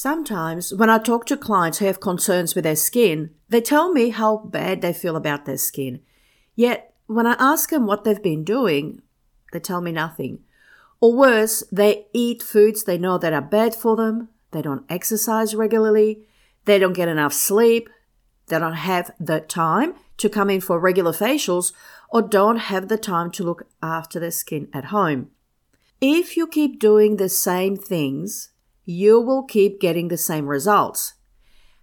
Sometimes, when I talk to clients who have concerns with their skin, they tell me how bad they feel about their skin. Yet, when I ask them what they've been doing, they tell me nothing. Or worse, they eat foods they know that are bad for them, they don't exercise regularly, they don't get enough sleep, they don't have the time to come in for regular facials, or don't have the time to look after their skin at home. If you keep doing the same things, you will keep getting the same results.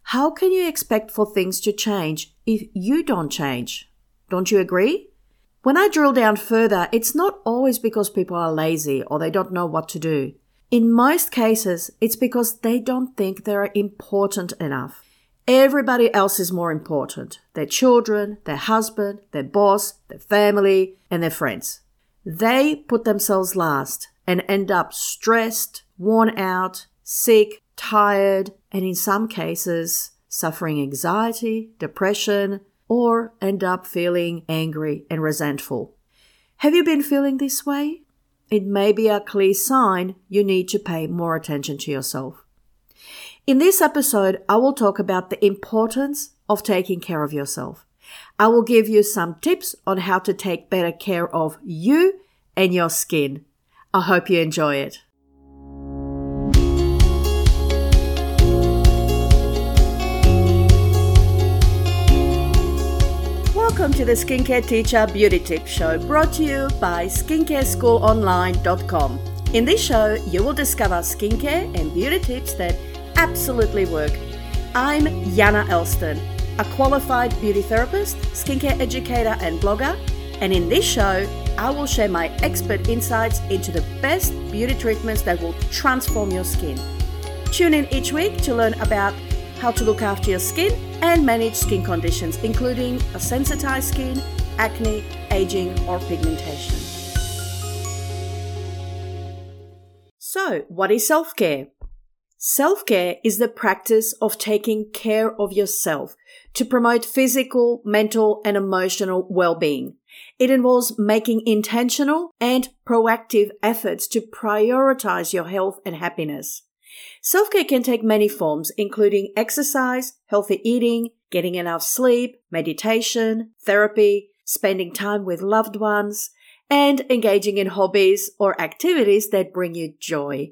How can you expect for things to change if you don't change? Don't you agree? When I drill down further, it's not always because people are lazy or they don't know what to do. In most cases, it's because they don't think they're important enough. Everybody else is more important their children, their husband, their boss, their family, and their friends. They put themselves last and end up stressed, worn out, sick, tired, and in some cases, suffering anxiety, depression, or end up feeling angry and resentful. Have you been feeling this way? It may be a clear sign you need to pay more attention to yourself. In this episode, I will talk about the importance of taking care of yourself. I will give you some tips on how to take better care of you and your skin. I hope you enjoy it. To the Skincare Teacher Beauty Tip Show brought to you by SkincareSchoolOnline.com. In this show, you will discover skincare and beauty tips that absolutely work. I'm Jana Elston, a qualified beauty therapist, skincare educator, and blogger. And in this show, I will share my expert insights into the best beauty treatments that will transform your skin. Tune in each week to learn about how to look after your skin and manage skin conditions, including a sensitized skin, acne, aging, or pigmentation. So, what is self care? Self care is the practice of taking care of yourself to promote physical, mental, and emotional well being. It involves making intentional and proactive efforts to prioritize your health and happiness. Self care can take many forms, including exercise, healthy eating, getting enough sleep, meditation, therapy, spending time with loved ones, and engaging in hobbies or activities that bring you joy.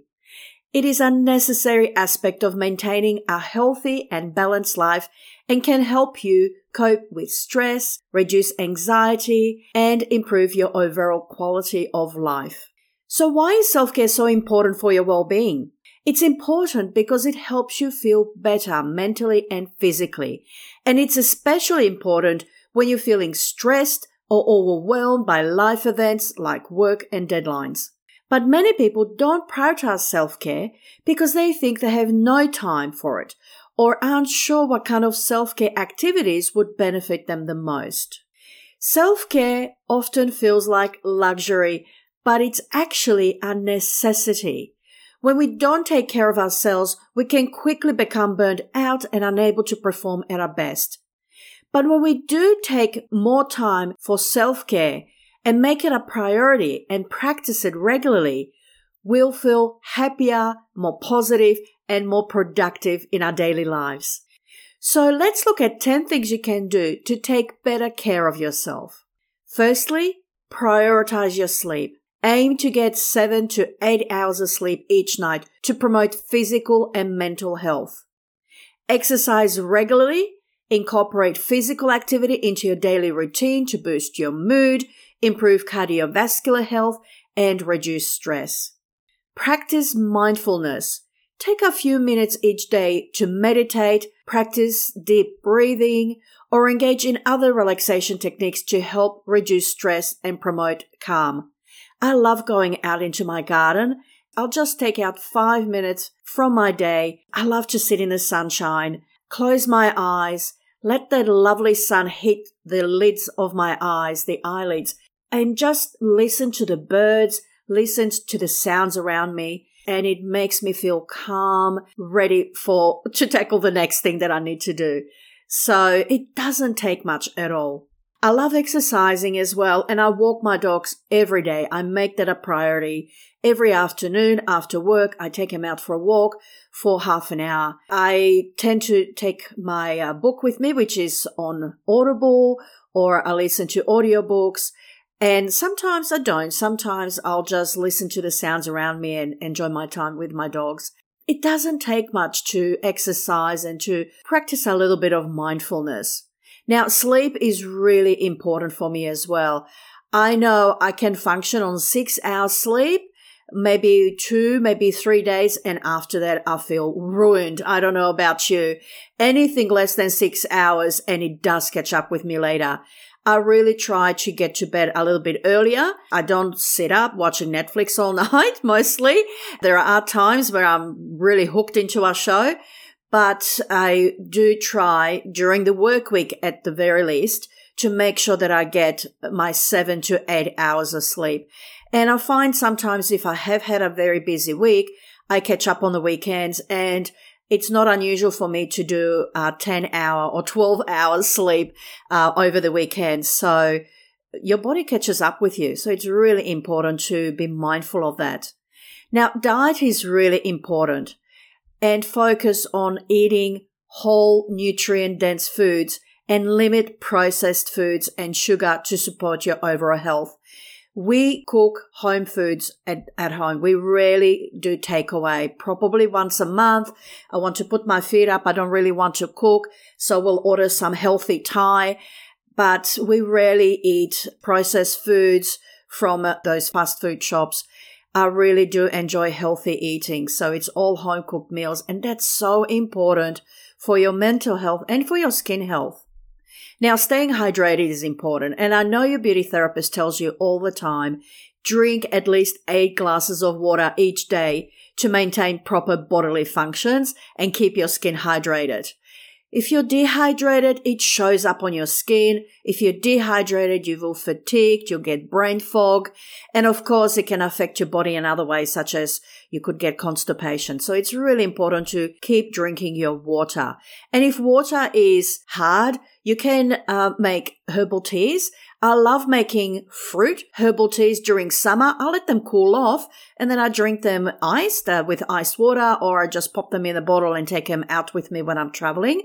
It is a necessary aspect of maintaining a healthy and balanced life and can help you cope with stress, reduce anxiety, and improve your overall quality of life. So why is self-care so important for your well-being? It's important because it helps you feel better mentally and physically. And it's especially important when you're feeling stressed or overwhelmed by life events like work and deadlines. But many people don't prioritize self care because they think they have no time for it or aren't sure what kind of self care activities would benefit them the most. Self care often feels like luxury, but it's actually a necessity. When we don't take care of ourselves, we can quickly become burned out and unable to perform at our best. But when we do take more time for self care, and make it a priority and practice it regularly, we'll feel happier, more positive, and more productive in our daily lives. So let's look at 10 things you can do to take better care of yourself. Firstly, prioritize your sleep. Aim to get 7 to 8 hours of sleep each night to promote physical and mental health. Exercise regularly. Incorporate physical activity into your daily routine to boost your mood, improve cardiovascular health, and reduce stress. Practice mindfulness. Take a few minutes each day to meditate, practice deep breathing, or engage in other relaxation techniques to help reduce stress and promote calm. I love going out into my garden. I'll just take out five minutes from my day. I love to sit in the sunshine, close my eyes, let the lovely sun hit the lids of my eyes, the eyelids, and just listen to the birds, listen to the sounds around me, and it makes me feel calm, ready for to tackle the next thing that I need to do. So it doesn't take much at all. I love exercising as well, and I walk my dogs every day. I make that a priority. Every afternoon after work, I take him out for a walk for half an hour. I tend to take my uh, book with me, which is on Audible, or I listen to audiobooks. And sometimes I don't. Sometimes I'll just listen to the sounds around me and enjoy my time with my dogs. It doesn't take much to exercise and to practice a little bit of mindfulness. Now, sleep is really important for me as well. I know I can function on six hours sleep, maybe two, maybe three days. And after that, I feel ruined. I don't know about you. Anything less than six hours and it does catch up with me later. I really try to get to bed a little bit earlier. I don't sit up watching Netflix all night mostly. There are times where I'm really hooked into a show, but I do try during the work week at the very least to make sure that I get my seven to eight hours of sleep. And I find sometimes if I have had a very busy week, I catch up on the weekends and it's not unusual for me to do a 10 hour or 12 hours sleep uh, over the weekend. So your body catches up with you. So it's really important to be mindful of that. Now, diet is really important and focus on eating whole nutrient dense foods and limit processed foods and sugar to support your overall health. We cook home foods at, at home. We rarely do takeaway, probably once a month. I want to put my feet up. I don't really want to cook. So we'll order some healthy Thai, but we rarely eat processed foods from uh, those fast food shops. I really do enjoy healthy eating. So it's all home cooked meals. And that's so important for your mental health and for your skin health. Now, staying hydrated is important. And I know your beauty therapist tells you all the time, drink at least eight glasses of water each day to maintain proper bodily functions and keep your skin hydrated. If you're dehydrated, it shows up on your skin. If you're dehydrated, you will fatigue, you'll get brain fog. And of course, it can affect your body in other ways, such as you could get constipation. So it's really important to keep drinking your water. And if water is hard, you can uh, make herbal teas. I love making fruit herbal teas during summer. I let them cool off and then I drink them iced uh, with iced water or I just pop them in a bottle and take them out with me when I'm traveling.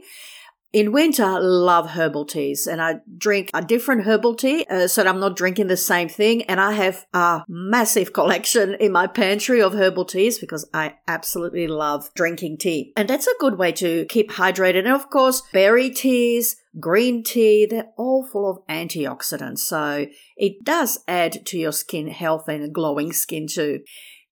In winter, I love herbal teas and I drink a different herbal tea uh, so that I'm not drinking the same thing. And I have a massive collection in my pantry of herbal teas because I absolutely love drinking tea. And that's a good way to keep hydrated. And of course, berry teas, green tea, they're all full of antioxidants. So it does add to your skin health and glowing skin too.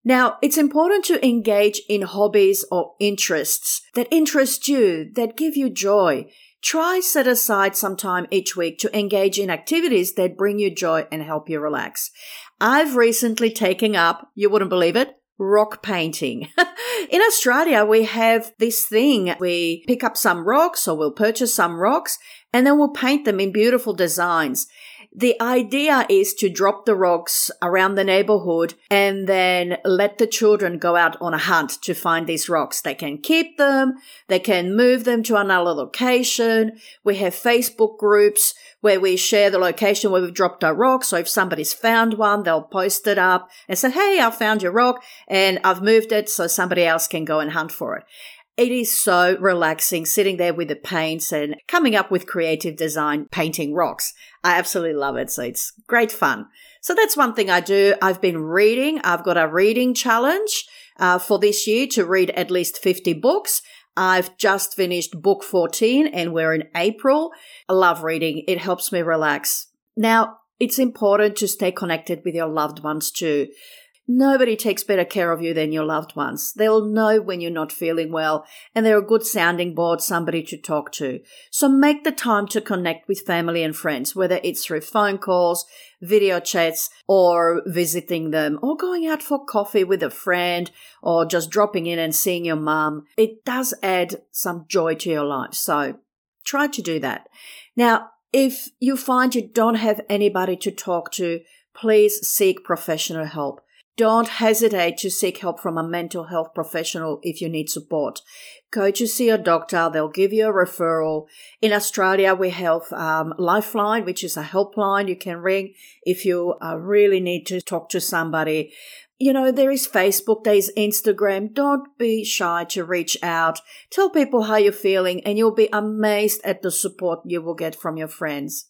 Now, it's important to engage in hobbies or interests that interest you, that give you joy. Try set aside some time each week to engage in activities that bring you joy and help you relax. I've recently taken up, you wouldn't believe it, rock painting. in Australia, we have this thing. We pick up some rocks or we'll purchase some rocks and then we'll paint them in beautiful designs. The idea is to drop the rocks around the neighborhood and then let the children go out on a hunt to find these rocks. They can keep them. They can move them to another location. We have Facebook groups where we share the location where we've dropped our rock. So if somebody's found one, they'll post it up and say, Hey, I found your rock and I've moved it so somebody else can go and hunt for it. It is so relaxing sitting there with the paints and coming up with creative design, painting rocks. I absolutely love it. So it's great fun. So that's one thing I do. I've been reading. I've got a reading challenge uh, for this year to read at least 50 books. I've just finished book 14 and we're in April. I love reading. It helps me relax. Now, it's important to stay connected with your loved ones too. Nobody takes better care of you than your loved ones. They'll know when you're not feeling well and they're a good sounding board, somebody to talk to. So make the time to connect with family and friends, whether it's through phone calls, video chats, or visiting them, or going out for coffee with a friend, or just dropping in and seeing your mum. It does add some joy to your life. So try to do that. Now, if you find you don't have anybody to talk to, please seek professional help. Don't hesitate to seek help from a mental health professional if you need support. Go to see a doctor. They'll give you a referral. In Australia, we have um, Lifeline, which is a helpline you can ring if you uh, really need to talk to somebody. You know, there is Facebook, there is Instagram. Don't be shy to reach out. Tell people how you're feeling and you'll be amazed at the support you will get from your friends.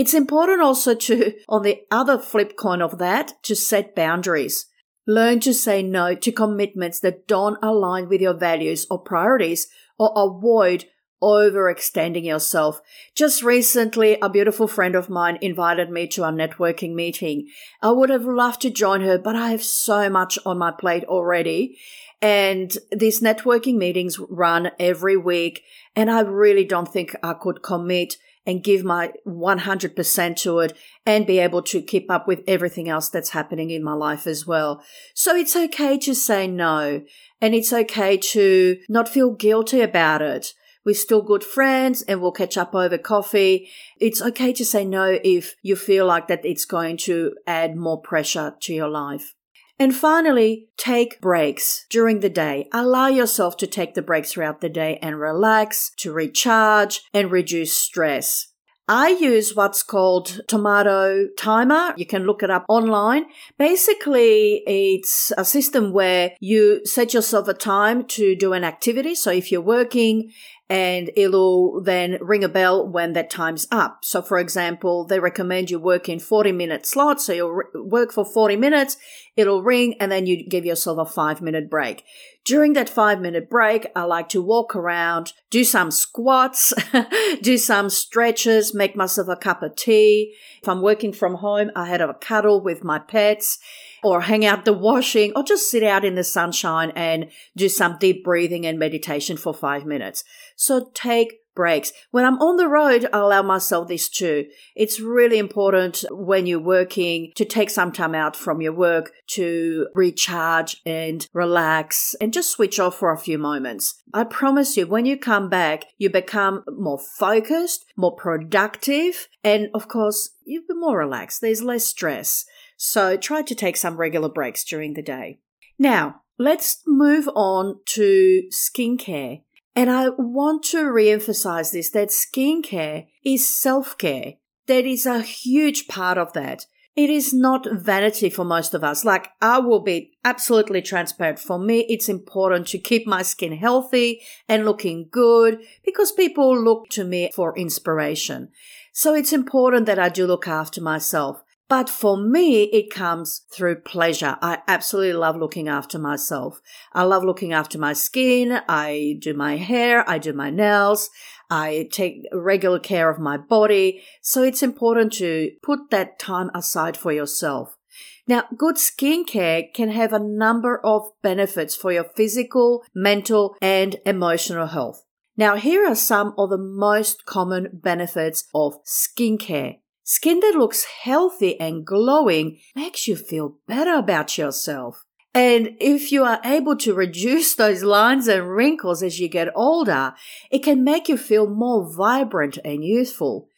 It's important also to, on the other flip coin of that, to set boundaries. Learn to say no to commitments that don't align with your values or priorities or avoid overextending yourself. Just recently, a beautiful friend of mine invited me to a networking meeting. I would have loved to join her, but I have so much on my plate already. And these networking meetings run every week. And I really don't think I could commit and give my 100% to it and be able to keep up with everything else that's happening in my life as well. So it's okay to say no and it's okay to not feel guilty about it. We're still good friends and we'll catch up over coffee. It's okay to say no if you feel like that it's going to add more pressure to your life. And finally, take breaks during the day. Allow yourself to take the breaks throughout the day and relax, to recharge and reduce stress. I use what's called Tomato Timer. You can look it up online. Basically, it's a system where you set yourself a time to do an activity. So if you're working and it'll then ring a bell when that time's up. So, for example, they recommend you work in 40 minute slots. So you'll work for 40 minutes, it'll ring, and then you give yourself a five minute break. During that five minute break, I like to walk around, do some squats, do some stretches, make myself a cup of tea. If I'm working from home, I have a cuddle with my pets or hang out the washing or just sit out in the sunshine and do some deep breathing and meditation for five minutes. So take breaks. When I'm on the road, I allow myself this too. It's really important when you're working to take some time out from your work to recharge and relax and just switch off for a few moments. I promise you, when you come back, you become more focused, more productive, and of course, you'll be more relaxed. There's less stress. So try to take some regular breaks during the day. Now, let's move on to skincare. And I want to reemphasize this that skincare is self care. That is a huge part of that. It is not vanity for most of us. Like, I will be absolutely transparent. For me, it's important to keep my skin healthy and looking good because people look to me for inspiration. So it's important that I do look after myself. But for me, it comes through pleasure. I absolutely love looking after myself. I love looking after my skin. I do my hair. I do my nails. I take regular care of my body. So it's important to put that time aside for yourself. Now, good skincare can have a number of benefits for your physical, mental, and emotional health. Now, here are some of the most common benefits of skincare. Skin that looks healthy and glowing makes you feel better about yourself. And if you are able to reduce those lines and wrinkles as you get older, it can make you feel more vibrant and youthful.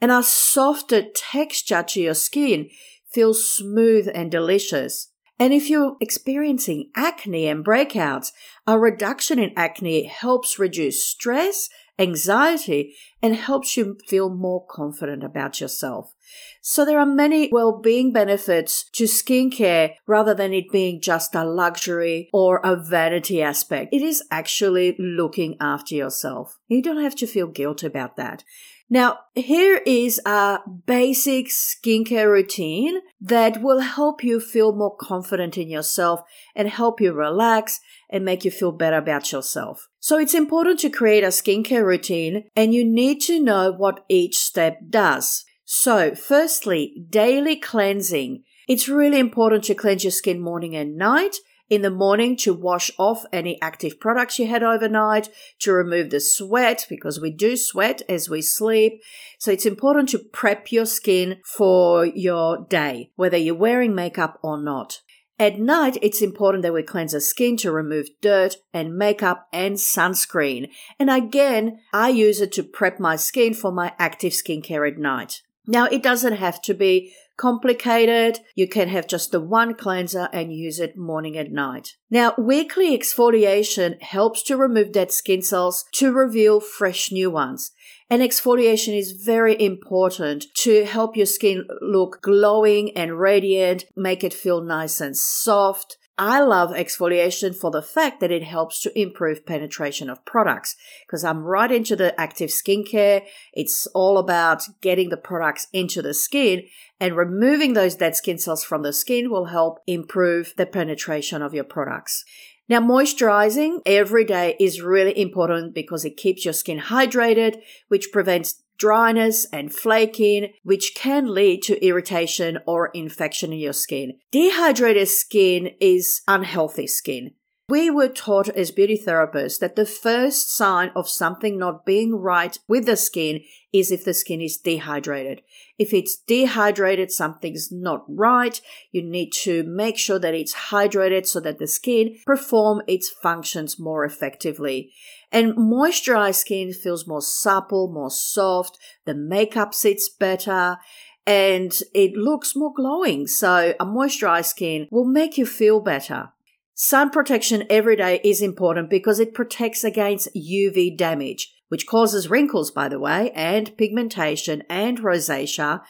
And a softer texture to your skin feels smooth and delicious. And if you're experiencing acne and breakouts, a reduction in acne helps reduce stress anxiety and helps you feel more confident about yourself. So there are many well-being benefits to skincare rather than it being just a luxury or a vanity aspect. It is actually looking after yourself. You don't have to feel guilty about that. Now, here is a basic skincare routine that will help you feel more confident in yourself and help you relax and make you feel better about yourself. So it's important to create a skincare routine and you need to know what each step does. So firstly, daily cleansing. It's really important to cleanse your skin morning and night. In the morning to wash off any active products you had overnight, to remove the sweat because we do sweat as we sleep. So it's important to prep your skin for your day, whether you're wearing makeup or not. At night, it's important that we cleanse our skin to remove dirt and makeup and sunscreen. And again, I use it to prep my skin for my active skincare at night. Now, it doesn't have to be complicated, you can have just the one cleanser and use it morning and night. Now, weekly exfoliation helps to remove dead skin cells to reveal fresh new ones. And exfoliation is very important to help your skin look glowing and radiant, make it feel nice and soft, I love exfoliation for the fact that it helps to improve penetration of products because I'm right into the active skincare. It's all about getting the products into the skin and removing those dead skin cells from the skin will help improve the penetration of your products. Now, moisturizing every day is really important because it keeps your skin hydrated, which prevents dryness and flaking, which can lead to irritation or infection in your skin. Dehydrated skin is unhealthy skin. We were taught as beauty therapists that the first sign of something not being right with the skin is if the skin is dehydrated. If it's dehydrated, something's not right. You need to make sure that it's hydrated so that the skin perform its functions more effectively. And moisturized skin feels more supple, more soft. The makeup sits better and it looks more glowing. So a moisturized skin will make you feel better. Sun protection every day is important because it protects against UV damage, which causes wrinkles, by the way, and pigmentation and rosacea.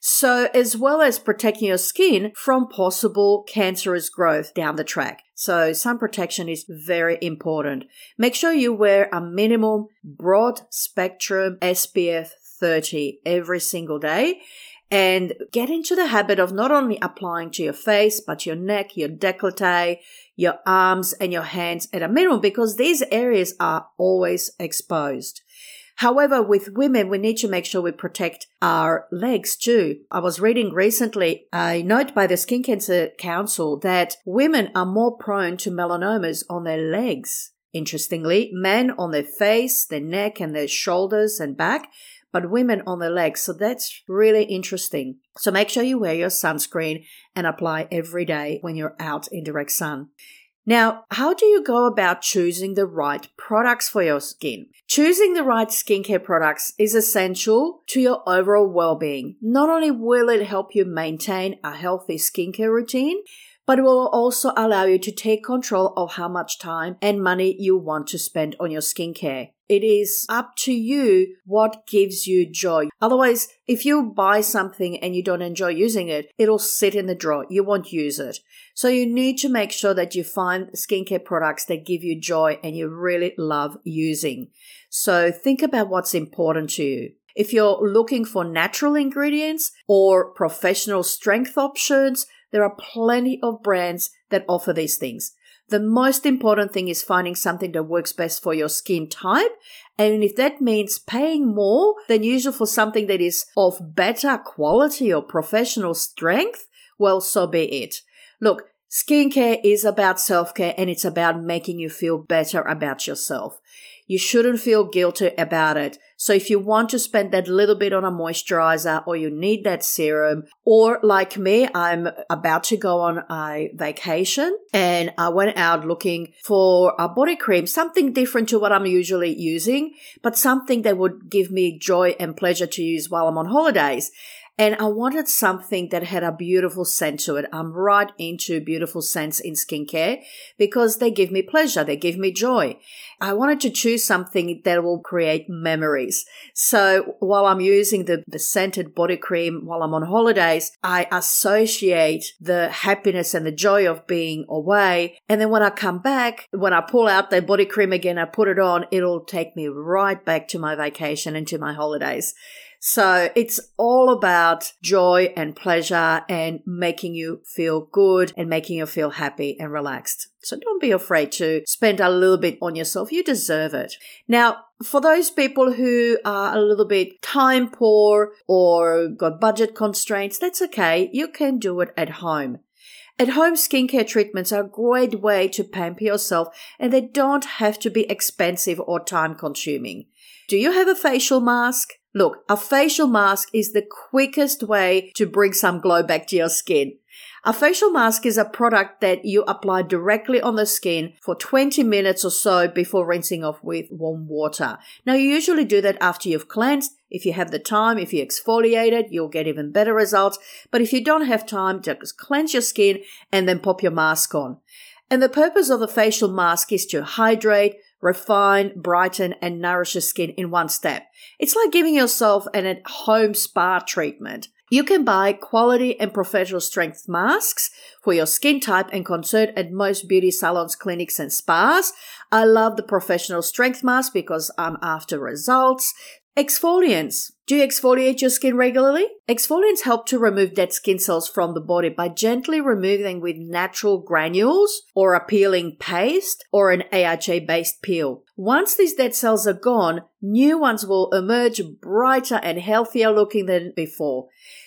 So, as well as protecting your skin from possible cancerous growth down the track. So, sun protection is very important. Make sure you wear a minimum broad spectrum SPF 30 every single day and get into the habit of not only applying to your face, but your neck, your décolleté, your arms, and your hands at a minimum because these areas are always exposed. However, with women, we need to make sure we protect our legs too. I was reading recently a note by the Skin Cancer Council that women are more prone to melanomas on their legs. Interestingly, men on their face, their neck, and their shoulders and back, but women on the legs. So that's really interesting. So make sure you wear your sunscreen and apply every day when you're out in direct sun. Now, how do you go about choosing the right products for your skin? Choosing the right skincare products is essential to your overall well-being. Not only will it help you maintain a healthy skincare routine, but it will also allow you to take control of how much time and money you want to spend on your skincare. It is up to you what gives you joy. Otherwise, if you buy something and you don't enjoy using it, it'll sit in the drawer. You won't use it. So you need to make sure that you find skincare products that give you joy and you really love using. So think about what's important to you. If you're looking for natural ingredients or professional strength options, there are plenty of brands that offer these things. The most important thing is finding something that works best for your skin type. And if that means paying more than usual for something that is of better quality or professional strength, well, so be it. Look, skincare is about self care and it's about making you feel better about yourself. You shouldn't feel guilty about it. So if you want to spend that little bit on a moisturizer or you need that serum, or like me, I'm about to go on a vacation and I went out looking for a body cream, something different to what I'm usually using, but something that would give me joy and pleasure to use while I'm on holidays. And I wanted something that had a beautiful scent to it. I'm right into beautiful scents in skincare because they give me pleasure. They give me joy. I wanted to choose something that will create memories. So while I'm using the, the scented body cream while I'm on holidays, I associate the happiness and the joy of being away. And then when I come back, when I pull out the body cream again, I put it on, it'll take me right back to my vacation and to my holidays. So it's all about joy and pleasure and making you feel good and making you feel happy and relaxed. So don't be afraid to spend a little bit on yourself. You deserve it. Now, for those people who are a little bit time poor or got budget constraints, that's okay. You can do it at home. At home skincare treatments are a great way to pamper yourself and they don't have to be expensive or time consuming. Do you have a facial mask? Look, a facial mask is the quickest way to bring some glow back to your skin. A facial mask is a product that you apply directly on the skin for 20 minutes or so before rinsing off with warm water. Now, you usually do that after you've cleansed. If you have the time, if you exfoliate it, you'll get even better results. But if you don't have time, just cleanse your skin and then pop your mask on. And the purpose of the facial mask is to hydrate, refine, brighten, and nourish your skin in one step. It's like giving yourself an at home spa treatment. You can buy quality and professional strength masks for your skin type and concern at most beauty salons, clinics, and spas. I love the professional strength mask because I'm after results. Exfoliants. Do you exfoliate your skin regularly? Exfoliants help to remove dead skin cells from the body by gently removing them with natural granules or a peeling paste or an AHA based peel. Once these dead cells are gone, new ones will emerge brighter and healthier looking than before.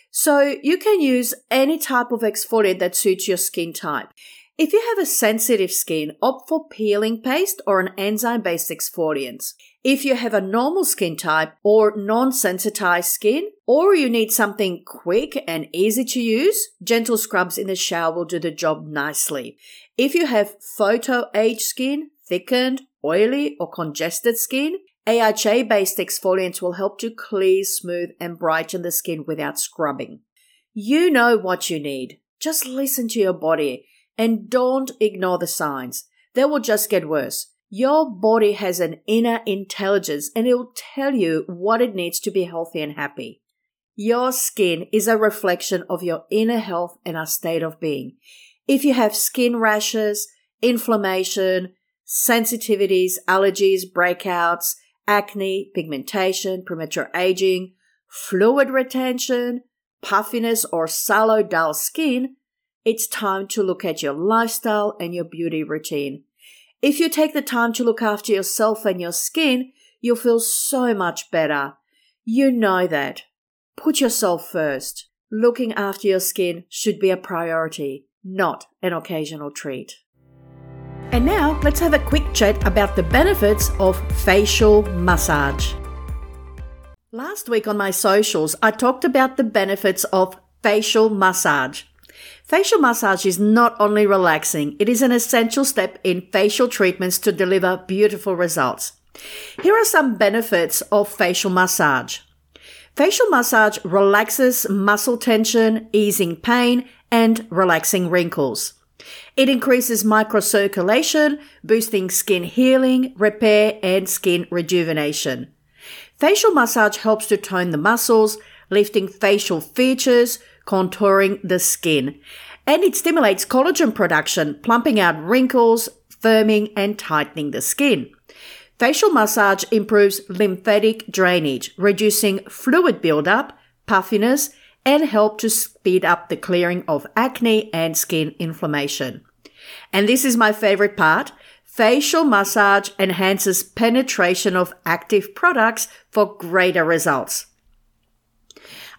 So you can use any type of exfoliant that suits your skin type. If you have a sensitive skin, opt for peeling paste or an enzyme based exfoliant. If you have a normal skin type or non-sensitized skin, or you need something quick and easy to use, gentle scrubs in the shower will do the job nicely. If you have photo aged skin, thickened, oily, or congested skin, AHA based exfoliants will help to clear, smooth, and brighten the skin without scrubbing. You know what you need. Just listen to your body and don't ignore the signs. They will just get worse. Your body has an inner intelligence and it will tell you what it needs to be healthy and happy. Your skin is a reflection of your inner health and a state of being. If you have skin rashes, inflammation, sensitivities, allergies, breakouts, acne, pigmentation, premature aging, fluid retention, puffiness, or sallow, dull skin, it's time to look at your lifestyle and your beauty routine. If you take the time to look after yourself and your skin, you'll feel so much better. You know that. Put yourself first. Looking after your skin should be a priority, not an occasional treat. And now let's have a quick chat about the benefits of facial massage. Last week on my socials, I talked about the benefits of facial massage. Facial massage is not only relaxing, it is an essential step in facial treatments to deliver beautiful results. Here are some benefits of facial massage. Facial massage relaxes muscle tension, easing pain, and relaxing wrinkles. It increases microcirculation, boosting skin healing, repair, and skin rejuvenation. Facial massage helps to tone the muscles, lifting facial features, contouring the skin. And it stimulates collagen production, plumping out wrinkles, firming, and tightening the skin. Facial massage improves lymphatic drainage, reducing fluid buildup, puffiness, and help to speed up the clearing of acne and skin inflammation. And this is my favorite part. Facial massage enhances penetration of active products for greater results.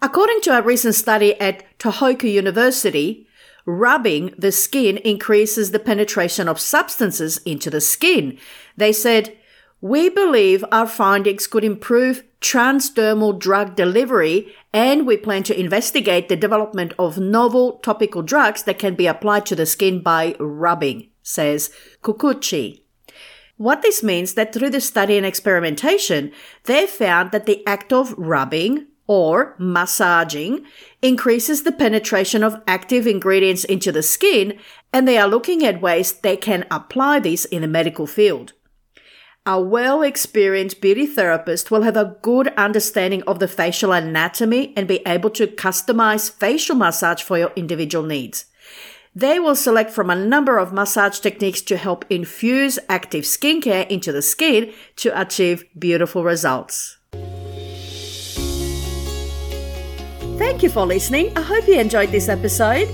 According to a recent study at Tohoku University, rubbing the skin increases the penetration of substances into the skin. They said we believe our findings could improve transdermal drug delivery and we plan to investigate the development of novel topical drugs that can be applied to the skin by rubbing, says Kikuchi. What this means that through the study and experimentation, they found that the act of rubbing or massaging increases the penetration of active ingredients into the skin and they are looking at ways they can apply this in the medical field. A well experienced beauty therapist will have a good understanding of the facial anatomy and be able to customize facial massage for your individual needs. They will select from a number of massage techniques to help infuse active skincare into the skin to achieve beautiful results. Thank you for listening. I hope you enjoyed this episode.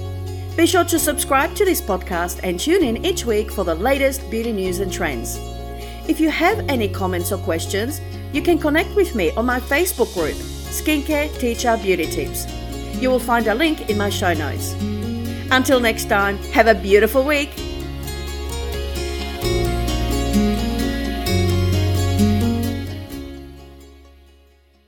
Be sure to subscribe to this podcast and tune in each week for the latest beauty news and trends. If you have any comments or questions, you can connect with me on my Facebook group, Skincare Teacher Beauty Tips. You will find a link in my show notes. Until next time, have a beautiful week.